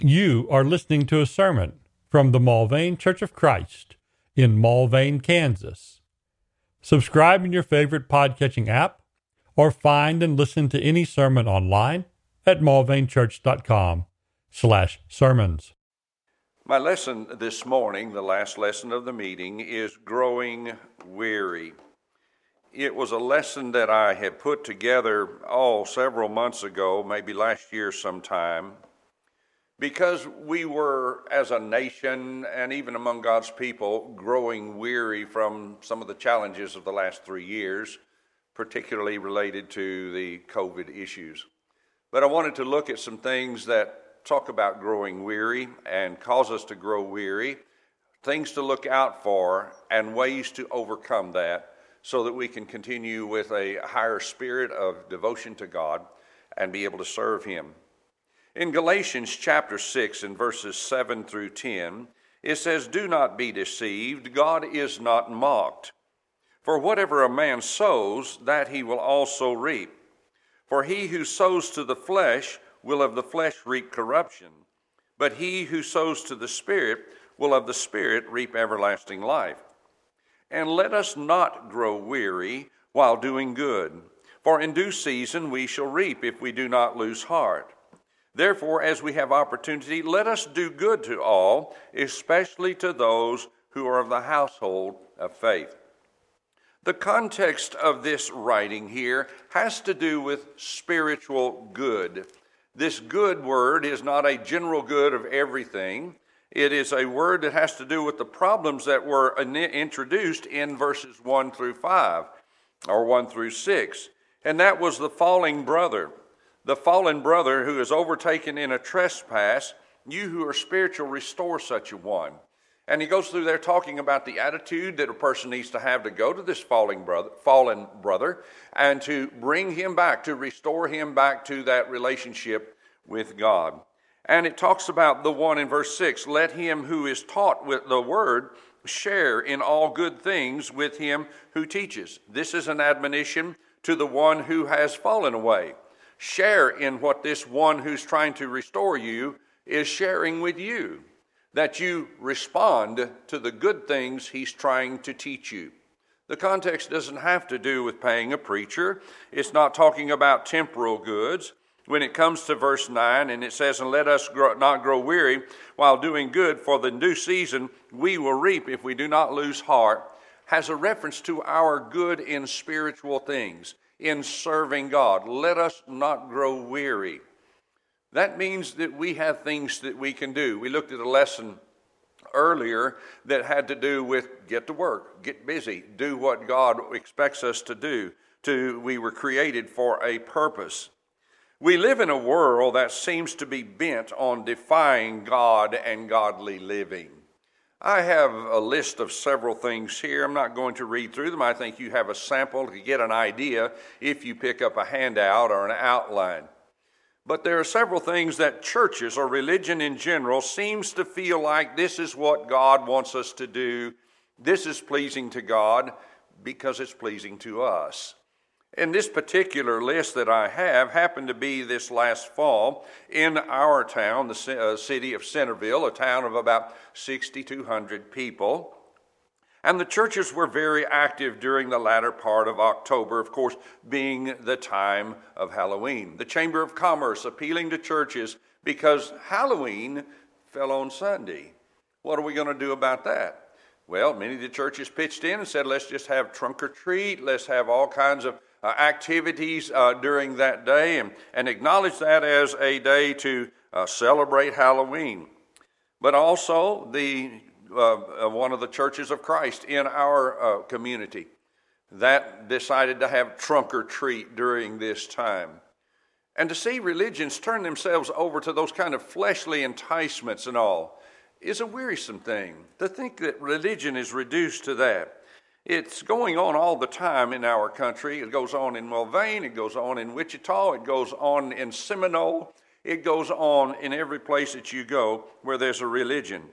You are listening to a sermon from the Mulvane Church of Christ in Mulvane, Kansas. Subscribe in your favorite podcatching app or find and listen to any sermon online at mulvanechurch.com slash sermons. My lesson this morning, the last lesson of the meeting, is growing weary. It was a lesson that I had put together, oh, several months ago, maybe last year sometime because we were, as a nation and even among God's people, growing weary from some of the challenges of the last three years, particularly related to the COVID issues. But I wanted to look at some things that talk about growing weary and cause us to grow weary, things to look out for, and ways to overcome that so that we can continue with a higher spirit of devotion to God and be able to serve Him. In Galatians chapter 6 and verses 7 through 10, it says, Do not be deceived, God is not mocked. For whatever a man sows, that he will also reap. For he who sows to the flesh will of the flesh reap corruption, but he who sows to the Spirit will of the Spirit reap everlasting life. And let us not grow weary while doing good, for in due season we shall reap if we do not lose heart. Therefore, as we have opportunity, let us do good to all, especially to those who are of the household of faith. The context of this writing here has to do with spiritual good. This good word is not a general good of everything. It is a word that has to do with the problems that were introduced in verses 1 through 5, or 1 through 6. And that was the falling brother the fallen brother who is overtaken in a trespass, you who are spiritual, restore such a one. And he goes through there talking about the attitude that a person needs to have to go to this falling brother, fallen brother and to bring him back, to restore him back to that relationship with God. And it talks about the one in verse 6 let him who is taught with the word share in all good things with him who teaches. This is an admonition to the one who has fallen away share in what this one who's trying to restore you is sharing with you. That you respond to the good things he's trying to teach you. The context doesn't have to do with paying a preacher, it's not talking about temporal goods. When it comes to verse 9, and it says, And let us grow, not grow weary while doing good, for the new season we will reap if we do not lose heart, has a reference to our good in spiritual things in serving God. Let us not grow weary. That means that we have things that we can do. We looked at a lesson earlier that had to do with get to work, get busy, do what God expects us to do. To we were created for a purpose. We live in a world that seems to be bent on defying God and godly living. I have a list of several things here. I'm not going to read through them. I think you have a sample to get an idea if you pick up a handout or an outline. But there are several things that churches or religion in general seems to feel like this is what God wants us to do. This is pleasing to God because it's pleasing to us. And this particular list that I have happened to be this last fall in our town, the uh, city of Centerville, a town of about 6,200 people. And the churches were very active during the latter part of October, of course, being the time of Halloween. The Chamber of Commerce appealing to churches because Halloween fell on Sunday. What are we going to do about that? Well, many of the churches pitched in and said, let's just have trunk or treat, let's have all kinds of uh, activities uh, during that day and, and acknowledge that as a day to uh, celebrate Halloween. But also, the, uh, uh, one of the churches of Christ in our uh, community that decided to have trunk or treat during this time. And to see religions turn themselves over to those kind of fleshly enticements and all is a wearisome thing. To think that religion is reduced to that. It's going on all the time in our country. It goes on in Mulvane, it goes on in Wichita, it goes on in Seminole, it goes on in every place that you go where there's a religion.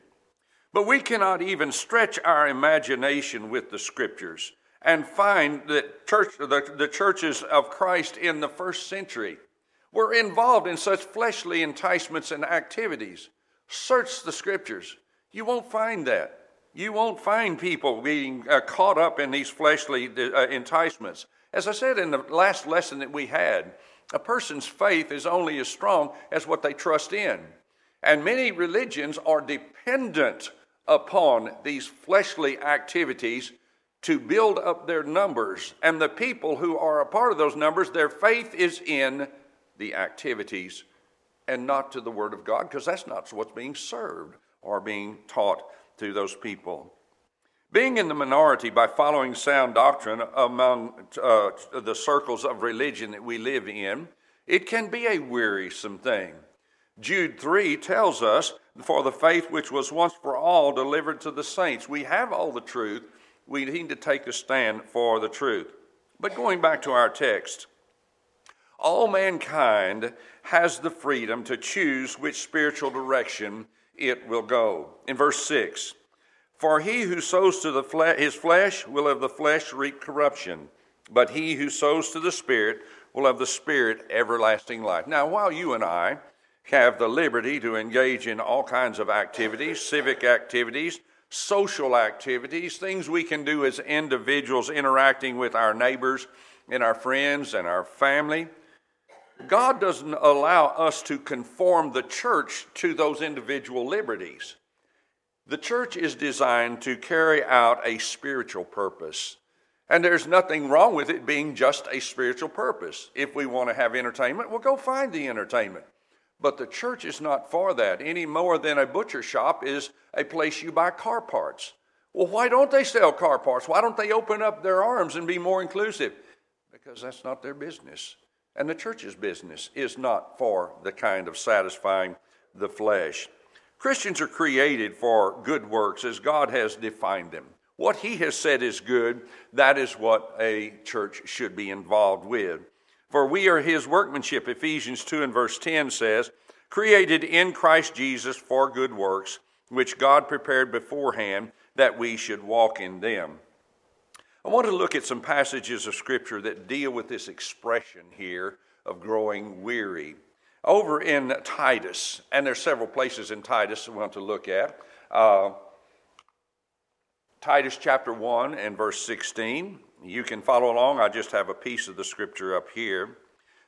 But we cannot even stretch our imagination with the scriptures and find that church, the, the churches of Christ in the first century We're involved in such fleshly enticements and activities. Search the scriptures. You won't find that. You won't find people being uh, caught up in these fleshly uh, enticements. As I said in the last lesson that we had, a person's faith is only as strong as what they trust in. And many religions are dependent upon these fleshly activities to build up their numbers. And the people who are a part of those numbers, their faith is in the activities and not to the Word of God, because that's not what's being served or being taught to those people. Being in the minority by following sound doctrine among uh, the circles of religion that we live in, it can be a wearisome thing. Jude 3 tells us, For the faith which was once for all delivered to the saints. We have all the truth. We need to take a stand for the truth. But going back to our text, all mankind has the freedom to choose which spiritual direction it will go. In verse 6, For he who sows to the fle- his flesh will of the flesh reap corruption, but he who sows to the Spirit will of the Spirit everlasting life. Now, while you and I have the liberty to engage in all kinds of activities, civic activities, social activities, things we can do as individuals interacting with our neighbors and our friends and our family. God doesn't allow us to conform the church to those individual liberties. The church is designed to carry out a spiritual purpose. And there's nothing wrong with it being just a spiritual purpose. If we want to have entertainment, we'll go find the entertainment. But the church is not for that any more than a butcher shop is a place you buy car parts. Well, why don't they sell car parts? Why don't they open up their arms and be more inclusive? Because that's not their business. And the church's business is not for the kind of satisfying the flesh. Christians are created for good works as God has defined them. What He has said is good, that is what a church should be involved with. For we are his workmanship, Ephesians 2 and verse 10 says, created in Christ Jesus for good works, which God prepared beforehand that we should walk in them. I want to look at some passages of Scripture that deal with this expression here of growing weary. Over in Titus, and there's several places in Titus we want to look at. Uh, Titus chapter 1 and verse 16. You can follow along. I just have a piece of the scripture up here.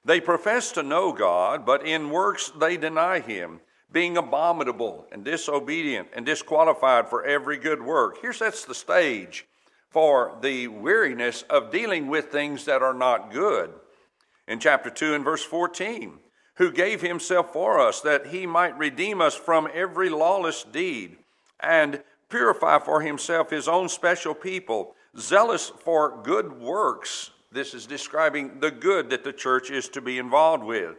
They profess to know God, but in works they deny Him, being abominable and disobedient and disqualified for every good work. Here sets the stage for the weariness of dealing with things that are not good. In chapter 2 and verse 14, who gave Himself for us that He might redeem us from every lawless deed and purify for Himself His own special people zealous for good works. This is describing the good that the church is to be involved with.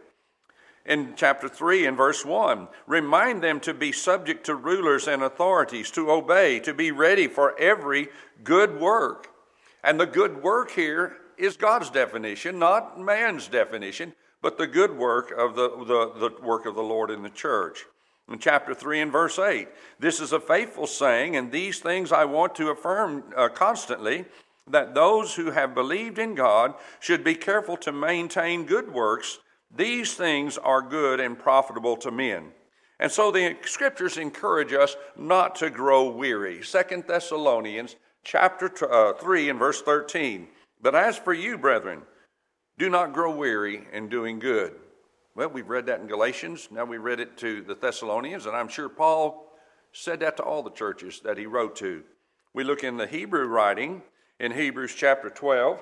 In chapter 3 and verse 1, remind them to be subject to rulers and authorities, to obey, to be ready for every good work. And the good work here is God's definition, not man's definition, but the good work of the, the, the work of the Lord in the church in chapter 3 and verse 8. This is a faithful saying, and these things I want to affirm uh, constantly that those who have believed in God should be careful to maintain good works. These things are good and profitable to men. And so the scriptures encourage us not to grow weary. Second Thessalonians chapter uh, 3 and verse 13. But as for you, brethren, do not grow weary in doing good. Well, we've read that in Galatians. Now we read it to the Thessalonians, and I'm sure Paul said that to all the churches that he wrote to. We look in the Hebrew writing in Hebrews chapter 12.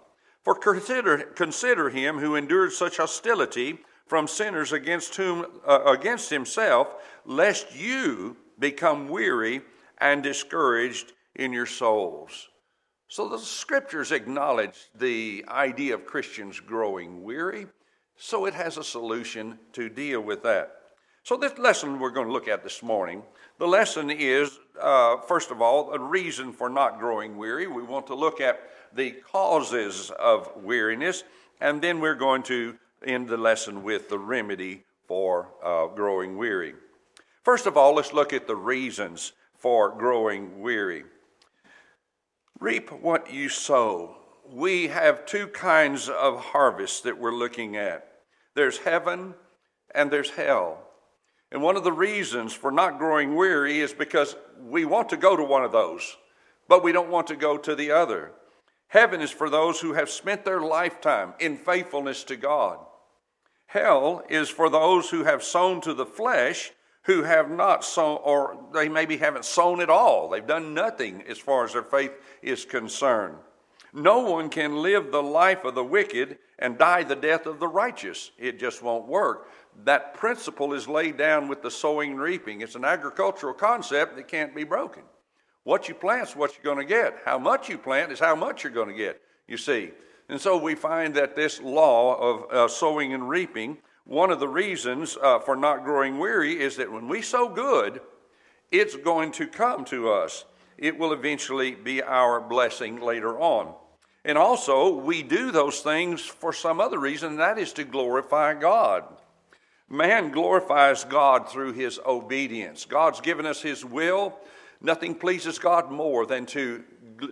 For consider, consider him who endured such hostility from sinners against whom uh, against himself, lest you become weary and discouraged in your souls. So the scriptures acknowledge the idea of Christians growing weary. So it has a solution to deal with that. So, this lesson we're going to look at this morning, the lesson is, uh, first of all, a reason for not growing weary. We want to look at the causes of weariness, and then we're going to end the lesson with the remedy for uh, growing weary. First of all, let's look at the reasons for growing weary. Reap what you sow. We have two kinds of harvests that we're looking at there's heaven and there's hell. And one of the reasons for not growing weary is because we want to go to one of those, but we don't want to go to the other. Heaven is for those who have spent their lifetime in faithfulness to God. Hell is for those who have sown to the flesh, who have not sown, or they maybe haven't sown at all. They've done nothing as far as their faith is concerned. No one can live the life of the wicked and die the death of the righteous. It just won't work. That principle is laid down with the sowing and reaping. It's an agricultural concept that can't be broken. What you plant is what you're going to get. How much you plant is how much you're going to get, you see. And so we find that this law of uh, sowing and reaping, one of the reasons uh, for not growing weary is that when we sow good, it's going to come to us. It will eventually be our blessing later on. And also, we do those things for some other reason, and that is to glorify God. Man glorifies God through his obedience. God's given us his will Nothing pleases God more than to,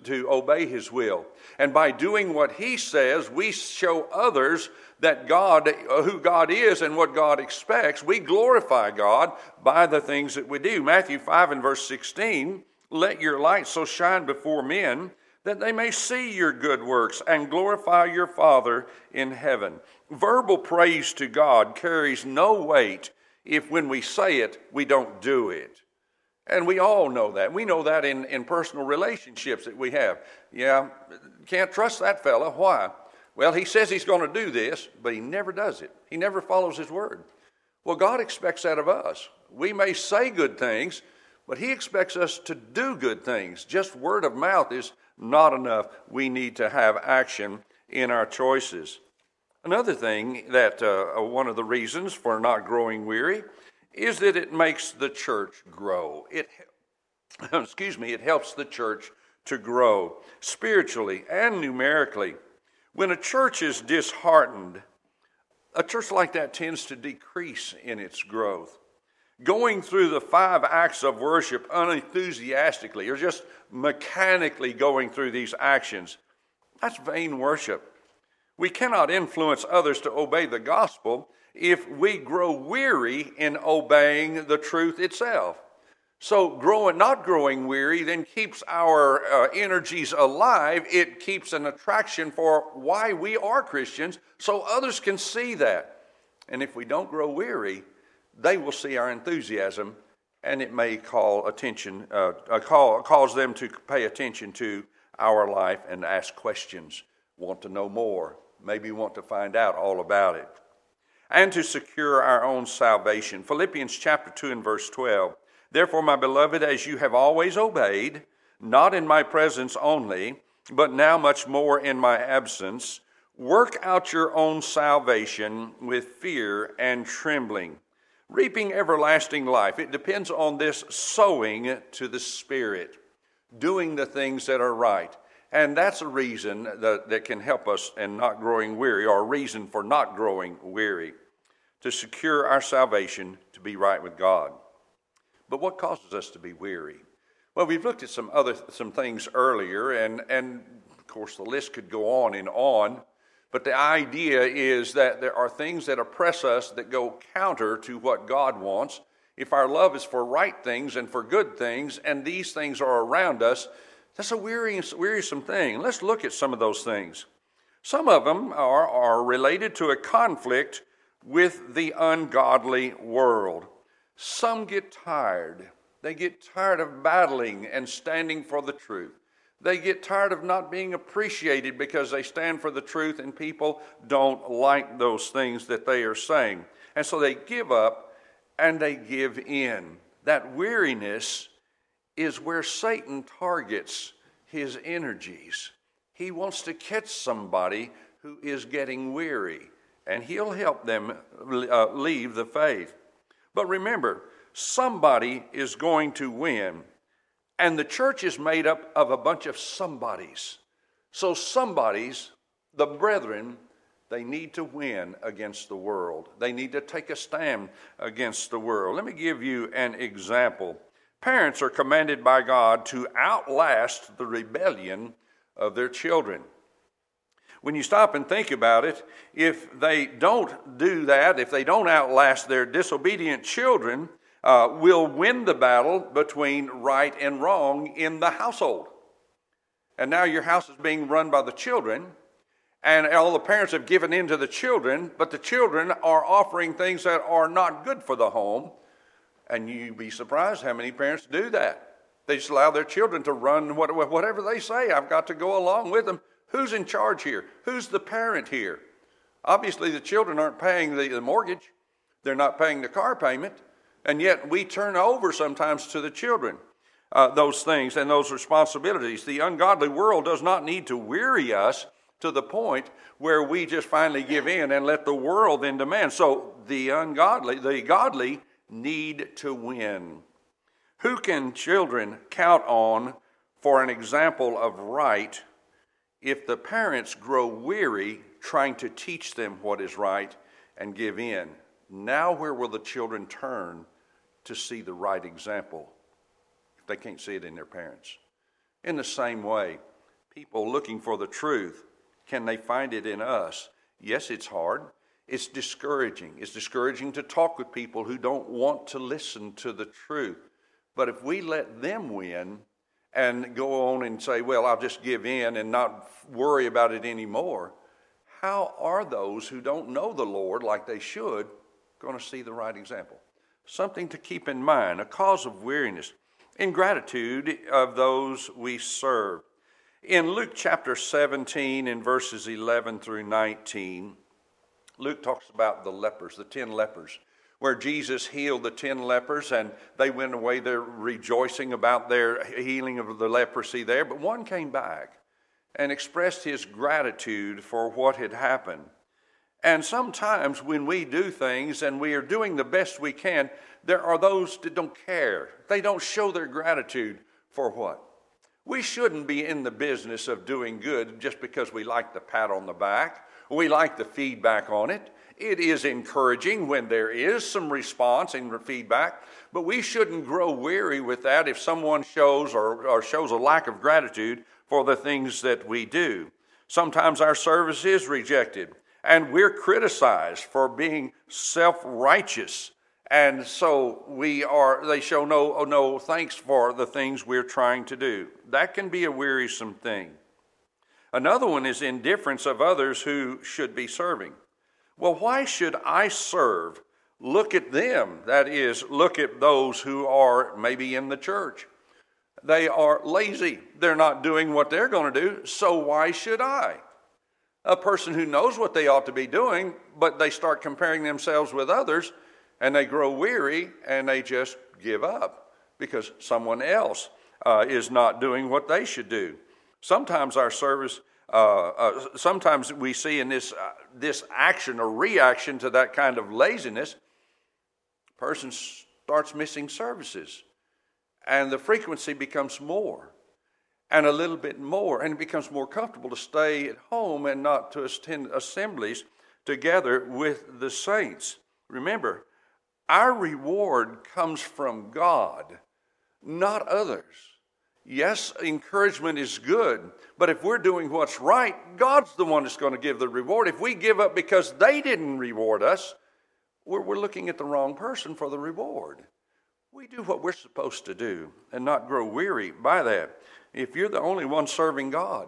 to obey His will. And by doing what He says, we show others that God, uh, who God is and what God expects. We glorify God by the things that we do. Matthew 5 and verse 16 Let your light so shine before men that they may see your good works and glorify your Father in heaven. Verbal praise to God carries no weight if when we say it, we don't do it. And we all know that. We know that in, in personal relationships that we have. Yeah, can't trust that fella. Why? Well, he says he's going to do this, but he never does it. He never follows his word. Well, God expects that of us. We may say good things, but he expects us to do good things. Just word of mouth is not enough. We need to have action in our choices. Another thing that uh, one of the reasons for not growing weary is that it makes the church grow. It, excuse me, it helps the church to grow spiritually and numerically. When a church is disheartened, a church like that tends to decrease in its growth. Going through the five acts of worship unenthusiastically or just mechanically going through these actions, that's vain worship. We cannot influence others to obey the gospel if we grow weary in obeying the truth itself. So, growing, not growing weary then keeps our uh, energies alive. It keeps an attraction for why we are Christians so others can see that. And if we don't grow weary, they will see our enthusiasm and it may call attention, uh, uh call, cause them to pay attention to our life and ask questions, want to know more, maybe want to find out all about it and to secure our own salvation. Philippians chapter 2 and verse 12. Therefore, my beloved, as you have always obeyed, not in my presence only, but now much more in my absence, work out your own salvation with fear and trembling. Reaping everlasting life, it depends on this sowing to the Spirit, doing the things that are right. And that's a reason that, that can help us in not growing weary, or a reason for not growing weary, to secure our salvation to be right with God. But what causes us to be weary? Well, we've looked at some other some things earlier, and, and of course the list could go on and on. But the idea is that there are things that oppress us that go counter to what God wants. If our love is for right things and for good things, and these things are around us, that's a wearisome thing. Let's look at some of those things. Some of them are, are related to a conflict with the ungodly world. Some get tired. They get tired of battling and standing for the truth. They get tired of not being appreciated because they stand for the truth and people don't like those things that they are saying. And so they give up and they give in. That weariness is where Satan targets his energies. He wants to catch somebody who is getting weary. and He'll help them uh, leave the faith. But remember, somebody is going to win, and the church is made up of a bunch of somebodies. So, somebodies, the brethren, they need to win against the world. They need to take a stand against the world. Let me give you an example. Parents are commanded by God to outlast the rebellion of their children. When you stop and think about it, if they don't do that, if they don't outlast their disobedient children, uh, will win the battle between right and wrong in the household. And now your house is being run by the children, and all the parents have given in to the children, but the children are offering things that are not good for the home. And you'd be surprised how many parents do that. They just allow their children to run whatever they say. I've got to go along with them. Who's in charge here? Who's the parent here? Obviously, the children aren't paying the, mortgage, they're not paying the car payment, and yet we turn over sometimes to the children. Uh, those things and those responsibilities. The ungodly world does not need to weary us to the point where we just finally give in and let the world then demand. So the ungodly, the godly need to win. Who can children count on for an example of right if the parents grow weary trying to teach them what is right and give in, now where will the children turn to see the right example if they can't see it in their parents? In the same way, people looking for the truth, can they find it in us? Yes, it's hard. It's discouraging. It's discouraging to talk with people who don't want to listen to the truth. But if we let them win, and go on and say, well, I'll just give in and not worry about it anymore, how are those who don't know the Lord like they should going to see the right example? Something to keep in mind, a cause of weariness, ingratitude of those we serve. In Luke chapter 17, in verses 11 through 19, Luke talks about the lepers, the ten lepers where Jesus healed the ten lepers, and they went away there rejoicing about their healing of the leprosy there. But one came back and expressed his gratitude for what had happened. And sometimes when we do things and we are doing the best we can, there are those that don't care. They don't show their gratitude for what? We shouldn't be in the business of doing good just because we like the pat on the back, we like the feedback on it. It is encouraging when there is some response and feedback, but we shouldn't grow weary with that if someone shows or, or shows a lack of gratitude for the things that we do. Sometimes our service is rejected and we're criticized for being self righteous. And so we are, they show no, no thanks for the things we're trying to do. That can be a wearisome thing. Another one is indifference of others who should be serving. Well, why should I serve? Look at them. That is, look at those who are maybe in the church. They are lazy. They're not doing what they're going to do, so why should I? A person who knows what they ought to be doing, but they start comparing themselves with others and they grow weary and they just give up because someone else uh, is not doing what they should do. Sometimes our service uh, uh, sometimes we see in this, uh, this action or reaction to that kind of laziness, a person starts missing services. And the frequency becomes more and a little bit more, and it becomes more comfortable to stay at home and not to attend assemblies together with the saints. Remember, our reward comes from God, not others. Yes, encouragement is good, but if we're doing what's right, God's the one that's going to give the reward. If we give up because they didn't reward us, we're, we're looking at the wrong person for the reward. We do what we're supposed to do and not grow weary by that. If you're the only one serving God,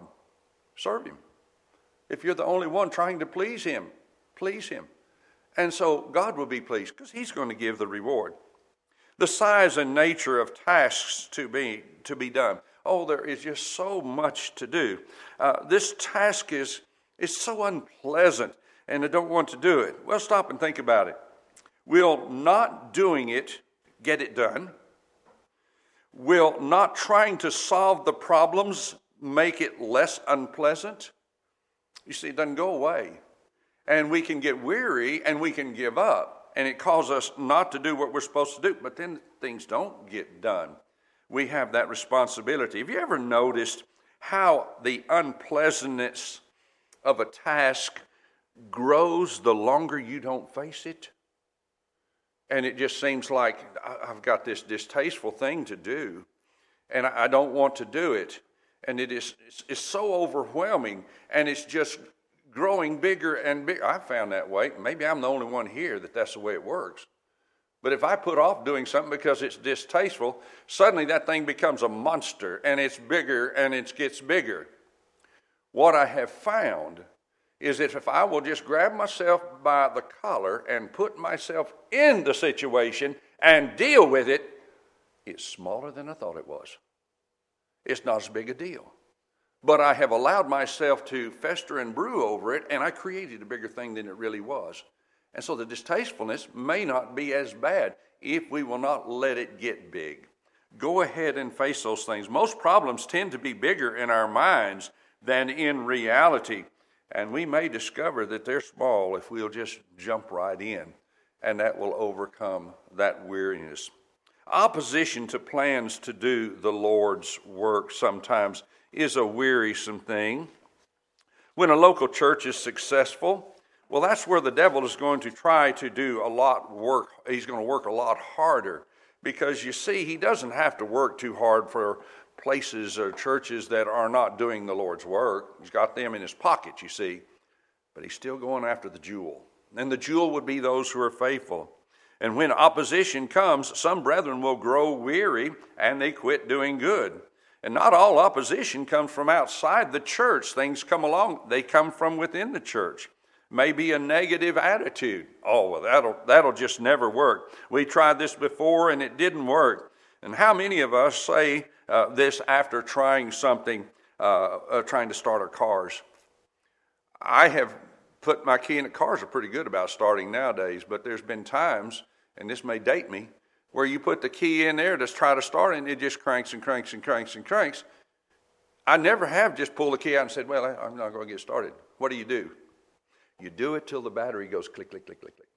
serve Him. If you're the only one trying to please Him, please Him. And so God will be pleased because He's going to give the reward the size and nature of tasks to be, to be done. Oh, there is just so much to do. Uh, this task is, is so unpleasant, and I don't want to do it. Well, stop and think about it. Will not doing it get it done? Will not trying to solve the problems make it less unpleasant? You see, it doesn't go away. And we can get weary and we can give up. And it causes us not to do what we're supposed to do. But then things don't get done. We have that responsibility. Have you ever noticed how the unpleasantness of a task grows the longer you don't face it? And it just seems like I've got this distasteful thing to do, and I don't want to do it. And it is it's, so overwhelming, and it's just growing bigger and bigger. I found that way. Maybe I'm the only one here that that's the way it works. But if I put off doing something because it's distasteful, suddenly that thing becomes a monster and it's bigger and it gets bigger. What I have found is that if I will just grab myself by the collar and put myself in the situation and deal with it, it's smaller than I thought it was. It's not as big a deal. But I have allowed myself to fester and brew over it, and I created a bigger thing than it really was. And so the distastefulness may not be as bad if we will not let it get big. Go ahead and face those things. Most problems tend to be bigger in our minds than in reality. And we may discover that they're small if we'll just jump right in, and that will overcome that weariness. Opposition to plans to do the Lord's work sometimes is a wearisome thing. When a local church is successful, well, that's where the devil is going to try to do a lot work. He's going to work a lot harder because you see, he doesn't have to work too hard for places or churches that are not doing the Lord's work. He's got them in his pocket, you see, but he's still going after the jewel. And the jewel would be those who are faithful. And when opposition comes, some brethren will grow weary and they quit doing good. And not all opposition comes from outside the church. Things come along, they come from within the church Maybe a negative attitude. Oh, well, that'll, that'll just never work. We tried this before and it didn't work. And how many of us say uh, this after trying something, uh, uh, trying to start our cars? I have put my key in the cars are pretty good about starting nowadays, but there's been times, and this may date me, where you put the key in there to try to start and it just cranks and cranks and cranks and cranks. I never have just pulled the key out and said, Well, I'm not going to get started. What do you do? You do it till the battery goes click, click, click, click, click.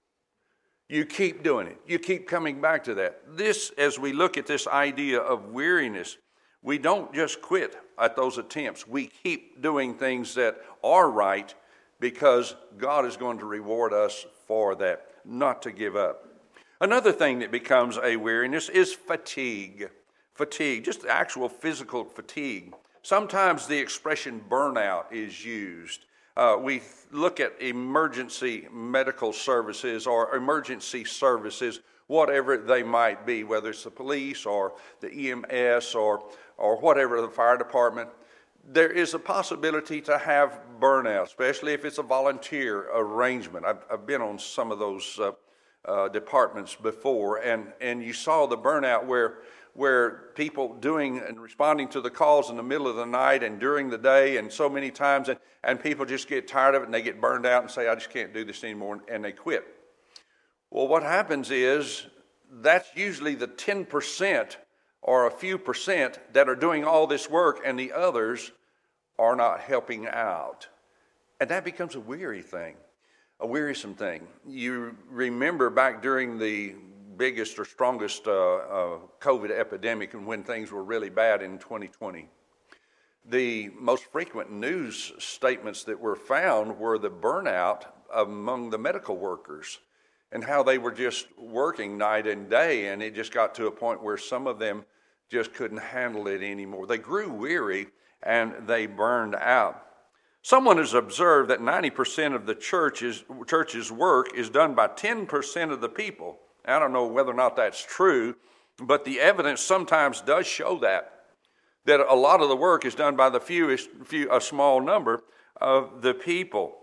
You keep doing it. You keep coming back to that. This, as we look at this idea of weariness, we don't just quit at those attempts. We keep doing things that are right because God is going to reward us for that, not to give up. Another thing that becomes a weariness is fatigue. Fatigue, just actual physical fatigue. Sometimes the expression burnout is used. Uh, we look at emergency medical services or emergency services, whatever they might be, whether it's the police or the EMS or, or whatever, the fire department. There is a possibility to have burnout, especially if it's a volunteer arrangement. I've, I've been on some of those uh, uh, departments before, and, and you saw the burnout where where people doing and responding to the calls in the middle of the night and during the day and so many times and, and people just get tired of it and they get burned out and say i just can't do this anymore and they quit. Well what happens is that's usually the 10% or a few percent that are doing all this work and the others are not helping out. And that becomes a weary thing a wearisome thing you remember back during the biggest or strongest uh, uh, COVID epidemic and when things were really bad in 2020. The most frequent news statements that were found were the burnout among the medical workers and how they were just working night and day, and it just got to a point where some of them just couldn't handle it anymore. They grew weary and they burned out. Someone has observed that 90% of the church's, church's work is done by 10% of the people. I don't know whether or not that's true, but the evidence sometimes does show that. That a lot of the work is done by the fewest, few, a small number of the people.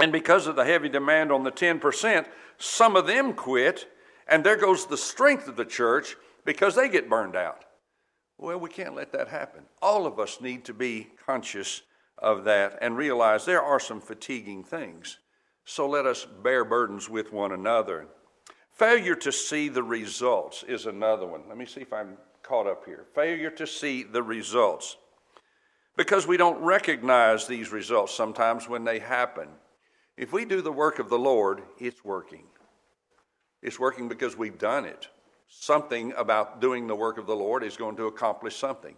And because of the heavy demand on the 10%, some of them quit, and there goes the strength of the church because they get burned out. Well, we can't let that happen. All of us need to be conscious of that and realize there are some fatiguing things. So let us bear burdens with one another. Failure to see the results is another one. Let me see if I'm caught up here. Failure to see the results. Because we don't recognize these results sometimes when they happen. If we do the work of the Lord, it's working. It's working because we've done it. Something about doing the work of the Lord is going to accomplish something.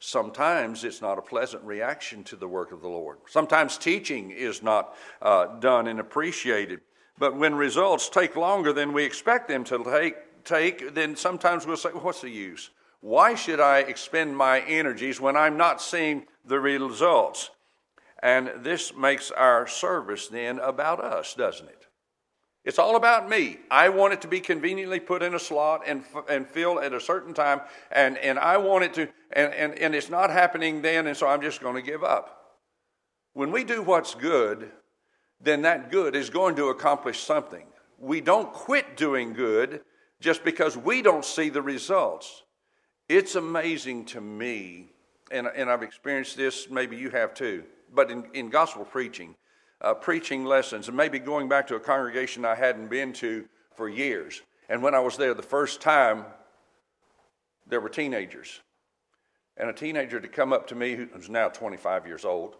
Sometimes it's not a pleasant reaction to the work of the Lord. Sometimes teaching is not uh, done and appreciated. But when results take longer than we expect them to take, take, then sometimes we'll say, What's the use? Why should I expend my energies when I'm not seeing the results? And this makes our service then about us, doesn't it? It's all about me. I want it to be conveniently put in a slot and, and fill at a certain time, and, and I want it to, and, and, and it's not happening then, and so I'm just going to give up. When we do what's good, then that good is going to accomplish something. We don't quit doing good just because we don't see the results. It's amazing to me, and, and I've experienced this, maybe you have too, but in, in gospel preaching, uh, preaching lessons and maybe going back to a congregation I hadn't been to for years. And when I was there the first time, there were teenagers. And a teenager to come up to me who's now 25 years old,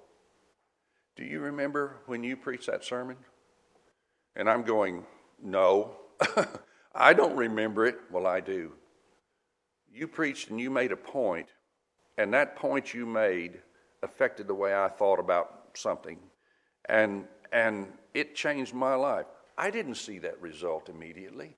Do you remember when you preached that sermon? And I'm going, No, I don't remember it. Well, I do. You preached and you made a point, and that point you made affected the way I thought about something and and it changed my life. I didn't see that result immediately,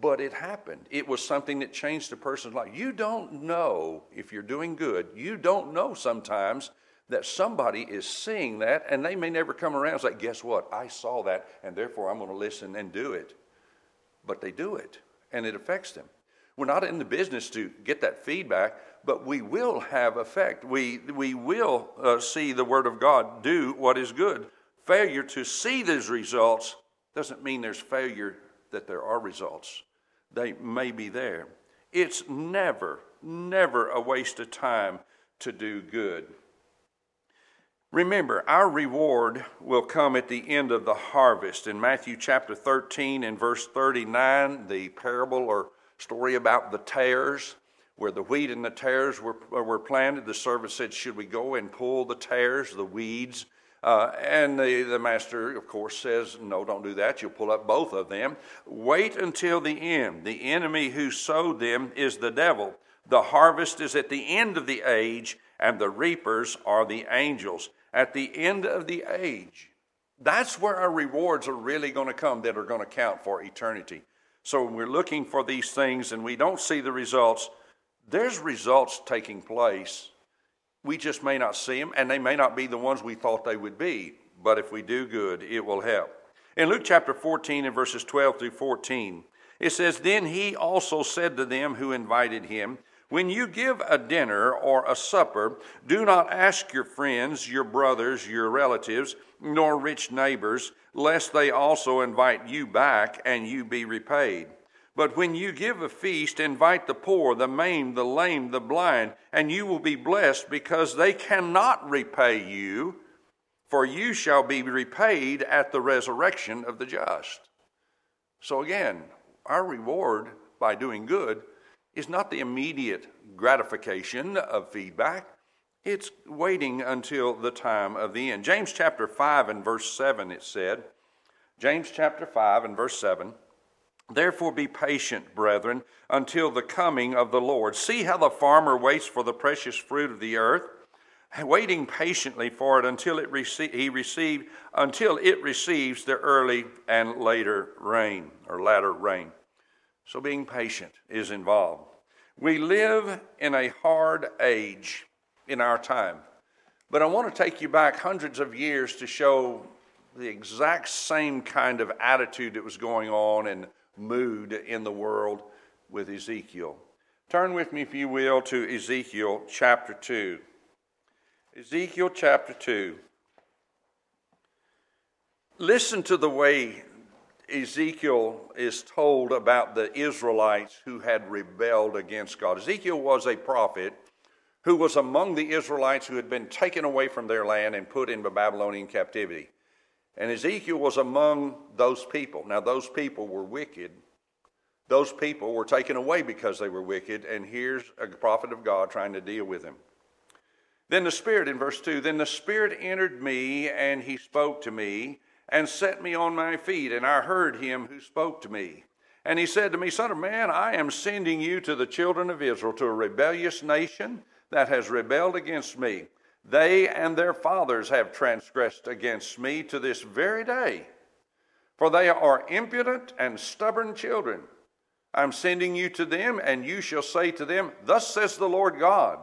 but it happened. It was something that changed a person's life. You don't know if you're doing good. You don't know sometimes that somebody is seeing that and they may never come around and say, Guess what? I saw that and therefore I'm going to listen and do it. But they do it and it affects them. We're not in the business to get that feedback, but we will have effect. We, we will uh, see the Word of God do what is good. Failure to see these results doesn't mean there's failure that there are results. They may be there. It's never, never a waste of time to do good. Remember, our reward will come at the end of the harvest. In Matthew chapter 13 and verse 39, the parable or story about the tares, where the wheat and the tares were, were planted. The servant said, Should we go and pull the tares, the weeds? Uh, and the, the master, of course, says, No, don't do that. You'll pull up both of them. Wait until the end. The enemy who sowed them is the devil. The harvest is at the end of the age, and the reapers are the angels. At the end of the age, that's where our rewards are really going to come that are going to count for eternity. So we're looking for these things and we don't see the results, there's results taking place. We just may not see them, and they may not be the ones we thought they would be. But if we do good, it will help. In Luke chapter 14 and verses 12 through 14, it says, Then he also said to them who invited him, When you give a dinner or a supper, do not ask your friends, your brothers, your relatives, nor rich neighbors, lest they also invite you back and you be repaid. But when you give a feast, invite the poor, the maimed, the lame, the blind, and you will be blessed because they cannot repay you, for you shall be repaid at the resurrection of the just. So again, our reward by doing good is not the immediate gratification of feedback. It's waiting until the time of the end. James chapter 5 and verse 7, it said, James chapter 5 and verse 7, Therefore be patient, brethren, until the coming of the Lord. See how the farmer waits for the precious fruit of the earth, waiting patiently for it until it receive, he receive until it receives the early and later rain or latter rain. So being patient is involved. We live in a hard age in our time. But I want to take you back hundreds of years to show the exact same kind of attitude that was going on and mood in the world with Ezekiel. Turn with me, if you will, to Ezekiel chapter 2. Ezekiel chapter 2. Listen to the way Ezekiel is told about the Israelites who had rebelled against God. Ezekiel was a prophet who was among the Israelites who had been taken away from their land and put into Babylonian captivity. And Ezekiel was among those people. Now, those people were wicked. Those people were taken away because they were wicked, and here's a prophet of God trying to deal with them. Then the Spirit, in verse 2, then the Spirit entered me, and he spoke to me, and set me on my feet, and I heard him who spoke to me. And he said to me, Son of man, I am sending you to the children of Israel, to a rebellious nation that has rebelled against me. They and their fathers have transgressed against me to this very day. For they are impudent and stubborn children. I'm sending you to them, and you shall say to them, Thus says the Lord God.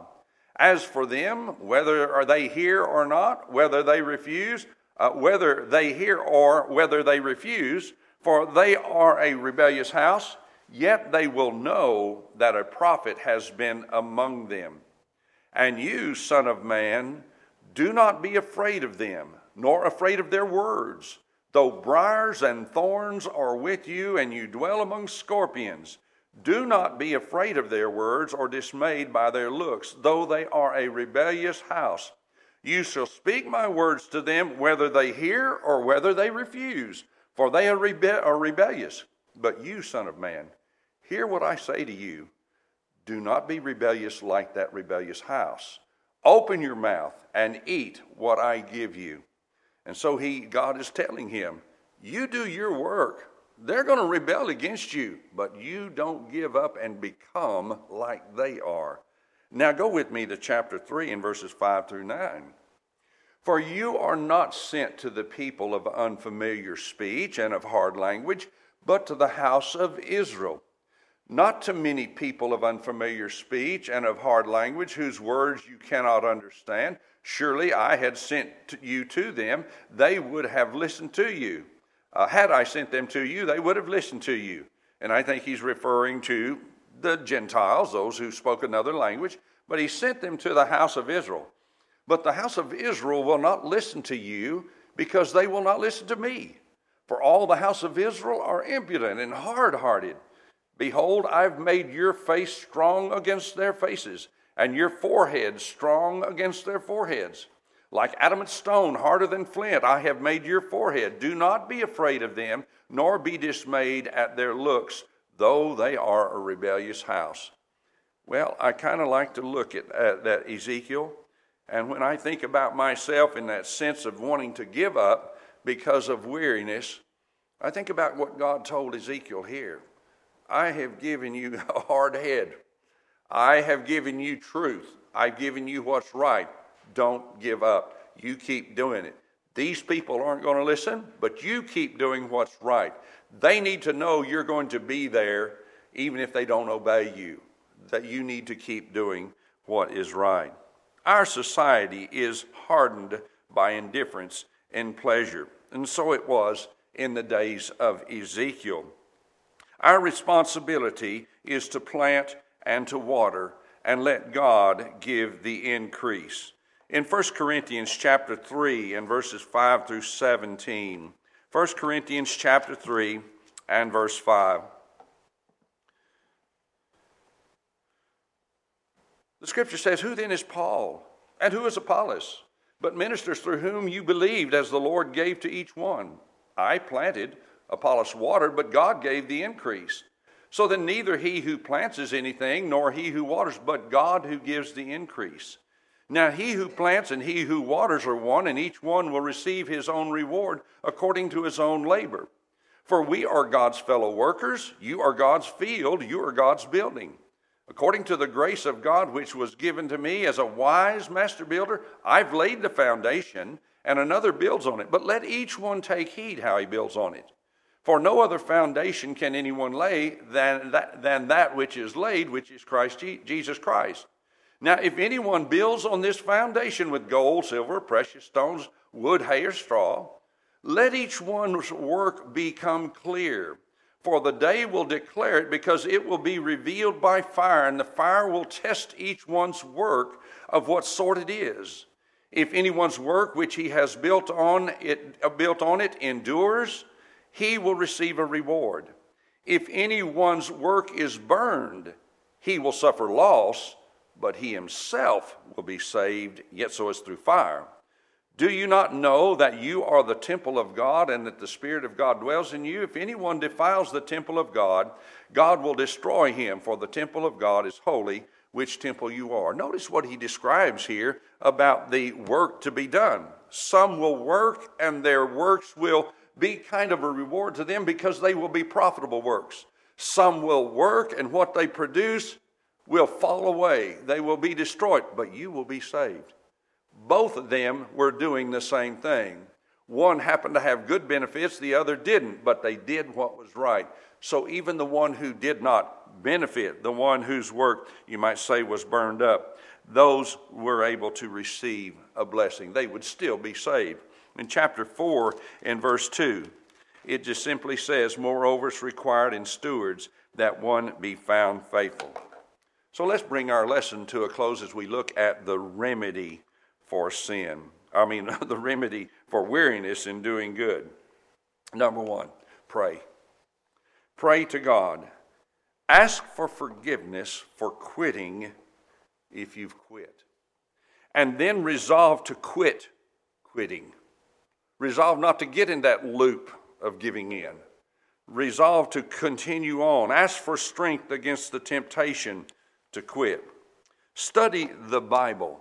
As for them, whether are they hear or not, whether they refuse, uh, whether they hear or whether they refuse, for they are a rebellious house, yet they will know that a prophet has been among them. And you, Son of Man, do not be afraid of them, nor afraid of their words. Though briars and thorns are with you, and you dwell among scorpions, do not be afraid of their words or dismayed by their looks, though they are a rebellious house. You shall speak my words to them, whether they hear or whether they refuse, for they are, rebe- are rebellious. But you, Son of Man, hear what I say to you. Do not be rebellious like that rebellious house. Open your mouth and eat what I give you. And so he, God is telling him, You do your work. They're going to rebel against you, but you don't give up and become like they are. Now go with me to chapter 3 and verses 5 through 9. For you are not sent to the people of unfamiliar speech and of hard language, but to the house of Israel not to many people of unfamiliar speech and of hard language whose words you cannot understand. Surely I had sent you to them, they would have listened to you. Uh, had I sent them to you, they would have listened to you. And I think he's referring to the Gentiles, those who spoke another language, but he sent them to the house of Israel. But the house of Israel will not listen to you because they will not listen to me. For all the house of Israel are impudent and hard hearted. Behold, I've made your face strong against their faces, and your forehead strong against their foreheads. Like adamant stone, harder than flint, I have made your forehead. Do not be afraid of them, nor be dismayed at their looks, though they are a rebellious house. Well, I kind of like to look at, at that Ezekiel, and when I think about myself in that sense of wanting to give up because of weariness, I think about what God told Ezekiel here. I have given you a hard head. I have given you truth. I've given you what's right. Don't give up. You keep doing it. These people aren't going to listen, but you keep doing what's right. They need to know you're going to be there even if they don't obey you, that you need to keep doing what is right. Our society is hardened by indifference and pleasure, and so it was in the days of Ezekiel. Our responsibility is to plant and to water and let God give the increase. In 1 Corinthians chapter 3 and verses 5 through 17, 1 Corinthians chapter 3 and verse 5. The scripture says, Who then is Paul? And who is Apollos? But ministers through whom you believed as the Lord gave to each one. I planted Apollos watered, but God gave the increase. So then neither he who plants is anything, nor he who waters, but God who gives the increase. Now he who plants and he who waters are one, and each one will receive his own reward according to his own labor. For we are God's fellow workers, you are God's field, you are God's building. According to the grace of God which was given to me as a wise master builder, I've laid the foundation, and another builds on it. But let each one take heed how he builds on it. For no other foundation can anyone lay than that, than that which is laid, which is Christ Jesus Christ. Now, if anyone builds on this foundation with gold, silver, precious stones, wood, hay, or straw, let each one's work become clear. For the day will declare it, because it will be revealed by fire, and the fire will test each one's work of what sort it is. If anyone's work which he has built on it, uh, built on it endures, he will receive a reward. If anyone's work is burned, he will suffer loss, but he himself will be saved, yet so as through fire. Do you not know that you are the temple of God and that the Spirit of God dwells in you? If anyone defiles the temple of God, God will destroy him, for the temple of God is holy, which temple you are. Notice what he describes here about the work to be done. Some will work, and their works will be kind of a reward to them because they will be profitable works. Some will work, and what they produce will fall away. They will be destroyed, but you will be saved. Both of them were doing the same thing. One happened to have good benefits, the other didn't, but they did what was right. So even the one who did not benefit, the one whose work you might say was burned up, those were able to receive a blessing. They would still be saved. In chapter 4, in verse 2, it just simply says, Moreover, it's required in stewards that one be found faithful. So let's bring our lesson to a close as we look at the remedy for sin. I mean, the remedy for weariness in doing good. Number one, pray. Pray to God. Ask for forgiveness for quitting if you've quit. And then resolve to quit quitting. Resolve not to get in that loop of giving in. Resolve to continue on. Ask for strength against the temptation to quit. Study the Bible.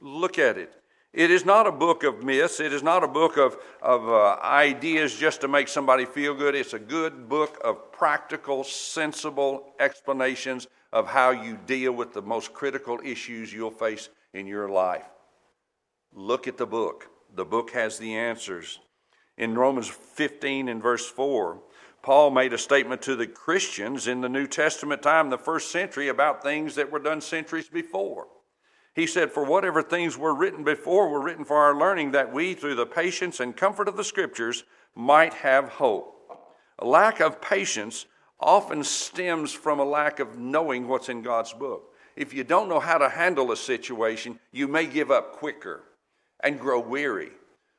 Look at it. It is not a book of myths. It is not a book of, of uh, ideas just to make somebody feel good. It's a good book of practical, sensible explanations of how you deal with the most critical issues you'll face in your life. Look at the book. The book has the answers. In Romans 15 and verse 4, Paul made a statement to the Christians in the New Testament time, the first century, about things that were done centuries before. He said, For whatever things were written before were written for our learning, that we, through the patience and comfort of the Scriptures, might have hope. A lack of patience often stems from a lack of knowing what's in God's book. If you don't know how to handle a situation, you may give up quicker and grow weary.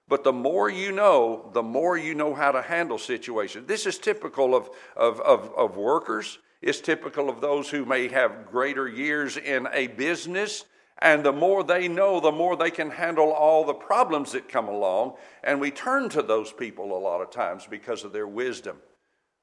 But the more you know, the more you know how to handle situations. This is typical of, of, of, of workers. It's typical of those who may have greater years in a business and the more they know, the more they can handle all the problems that come along. And we turn to those people a lot of times because of their wisdom.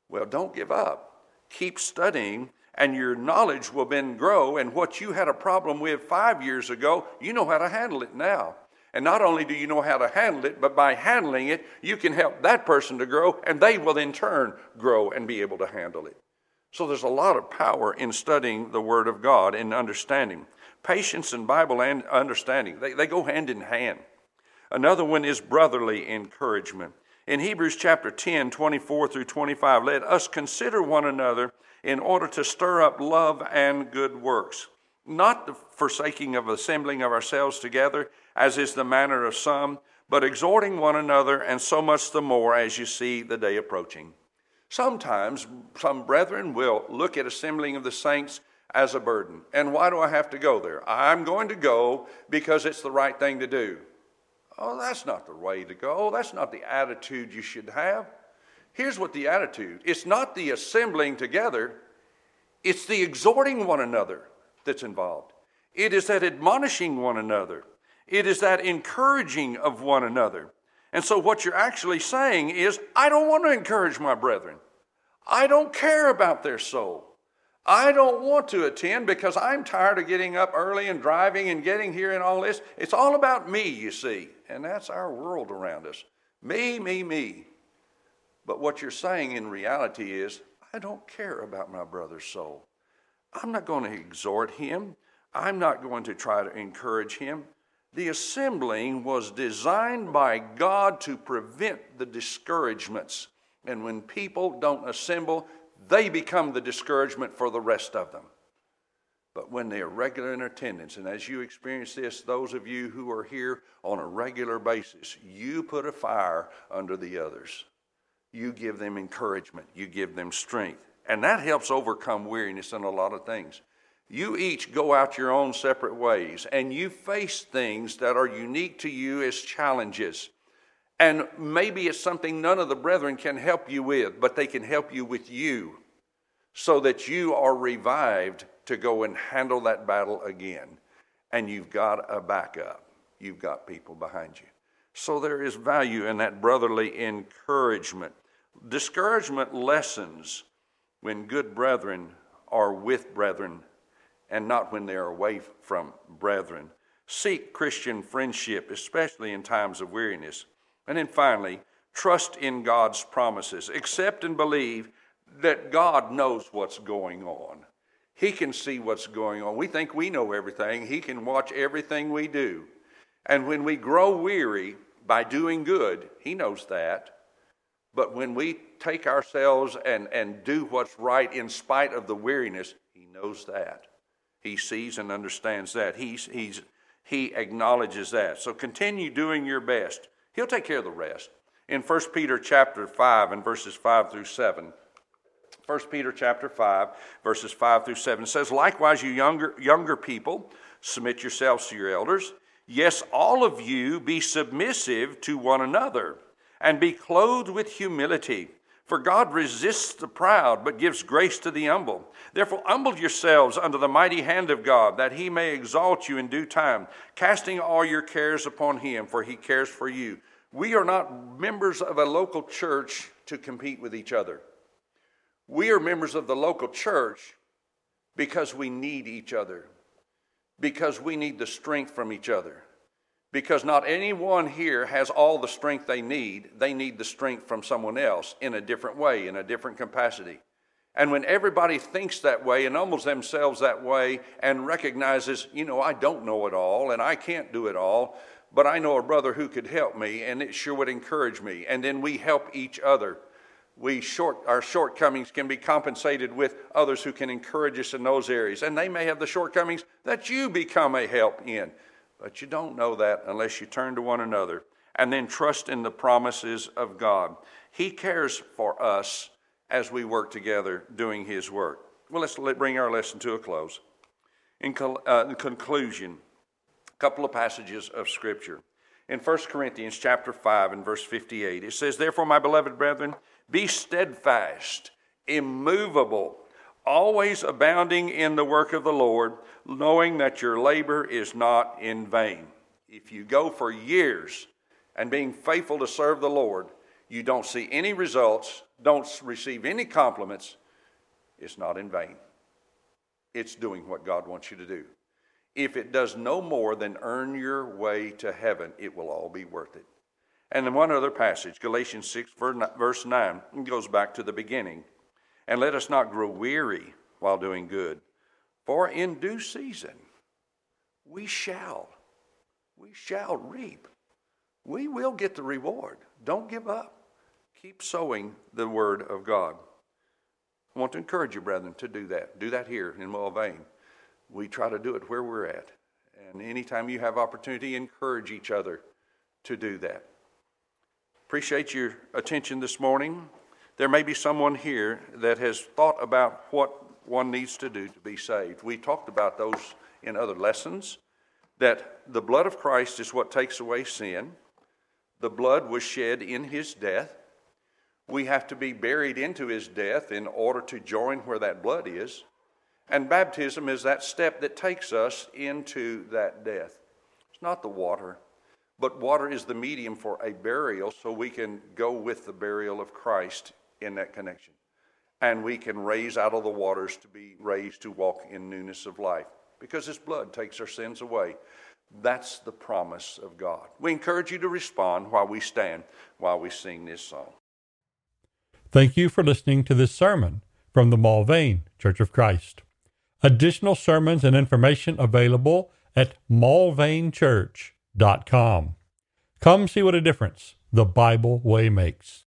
Well, don't give up. Keep studying, and your knowledge will then grow. And what you had a problem with five years ago, you know how to handle it now. And not only do you know how to handle it, but by handling it, you can help that person to grow, and they will in turn grow and be able to handle it. So there's a lot of power in studying the Word of God and understanding. Patience and Bible and understanding, they, they go hand in hand. Another one is brotherly encouragement. In Hebrews chapter 10, 24 through 25, let us consider one another in order to stir up love and good works, not the forsaking of assembling of ourselves together, as is the manner of some, but exhorting one another, and so much the more as you see the day approaching. Sometimes some brethren will look at assembling of the saints as a burden. And why do I have to go there? I'm going to go because it's the right thing to do. Oh, that's not the way to go. That's not the attitude you should have. Here's what the attitude it's not the assembling together, it's the exhorting one another that's involved. It is that admonishing one another, it is that encouraging of one another. And so, what you're actually saying is, I don't want to encourage my brethren. I don't care about their soul. I don't want to attend because I'm tired of getting up early and driving and getting here and all this. It's all about me, you see. And that's our world around us. Me, me, me. But what you're saying in reality is, I don't care about my brother's soul. I'm not going to exhort him. I'm not going to try to encourage him. The assembling was designed by God to prevent the discouragements. And when people don't assemble, they become the discouragement for the rest of them. But when they are regular in attendance, and as you experience this, those of you who are here on a regular basis, you put a fire under the others. You give them encouragement, you give them strength. And that helps overcome weariness in a lot of things. You each go out your own separate ways, and you face things that are unique to you as challenges. And maybe it's something none of the brethren can help you with, but they can help you with you so that you are revived to go and handle that battle again. And you've got a backup, you've got people behind you. So there is value in that brotherly encouragement. Discouragement lessens when good brethren are with brethren and not when they are away from brethren. Seek Christian friendship, especially in times of weariness. And then finally, trust in God's promises. Accept and believe that God knows what's going on. He can see what's going on. We think we know everything, He can watch everything we do. And when we grow weary by doing good, He knows that. But when we take ourselves and, and do what's right in spite of the weariness, He knows that. He sees and understands that. He's, he's, he acknowledges that. So continue doing your best. He'll take care of the rest. In 1 Peter chapter 5 and verses 5 through 7, 1 Peter chapter 5, verses 5 through 7 says, Likewise, you younger, younger people, submit yourselves to your elders. Yes, all of you be submissive to one another, and be clothed with humility. For God resists the proud, but gives grace to the humble. Therefore, humble yourselves under the mighty hand of God, that he may exalt you in due time, casting all your cares upon him, for he cares for you. We are not members of a local church to compete with each other. We are members of the local church because we need each other, because we need the strength from each other because not anyone here has all the strength they need. They need the strength from someone else in a different way, in a different capacity. And when everybody thinks that way and humbles themselves that way and recognizes, you know, I don't know it all and I can't do it all, but I know a brother who could help me and it sure would encourage me. And then we help each other. We short, our shortcomings can be compensated with others who can encourage us in those areas. And they may have the shortcomings that you become a help in. But you don't know that unless you turn to one another and then trust in the promises of God. He cares for us as we work together doing His work. Well, let's bring our lesson to a close. In, uh, in conclusion, a couple of passages of Scripture. In 1 Corinthians chapter 5 and verse 58, it says, Therefore, my beloved brethren, be steadfast, immovable, always abounding in the work of the Lord, knowing that your labor is not in vain. If you go for years and being faithful to serve the Lord, you don't see any results, don't receive any compliments, it's not in vain. It's doing what God wants you to do. If it does no more than earn your way to heaven, it will all be worth it. And then one other passage, Galatians 6, verse 9, goes back to the beginning. And let us not grow weary while doing good, for in due season we shall, we shall reap. We will get the reward. Don't give up. Keep sowing the word of God. I want to encourage you, brethren, to do that. Do that here in Mulvane. We try to do it where we're at. And anytime you have opportunity, encourage each other to do that. Appreciate your attention this morning. There may be someone here that has thought about what one needs to do to be saved. We talked about those in other lessons that the blood of Christ is what takes away sin. The blood was shed in his death. We have to be buried into his death in order to join where that blood is. And baptism is that step that takes us into that death. It's not the water, but water is the medium for a burial so we can go with the burial of Christ in that connection. And we can raise out of the waters to be raised to walk in newness of life because His blood takes our sins away. That's the promise of God. We encourage you to respond while we stand, while we sing this song. Thank you for listening to this sermon from the Mulvane Church of Christ. Additional sermons and information available at mulvanechurch.com. Come see what a difference the Bible way makes.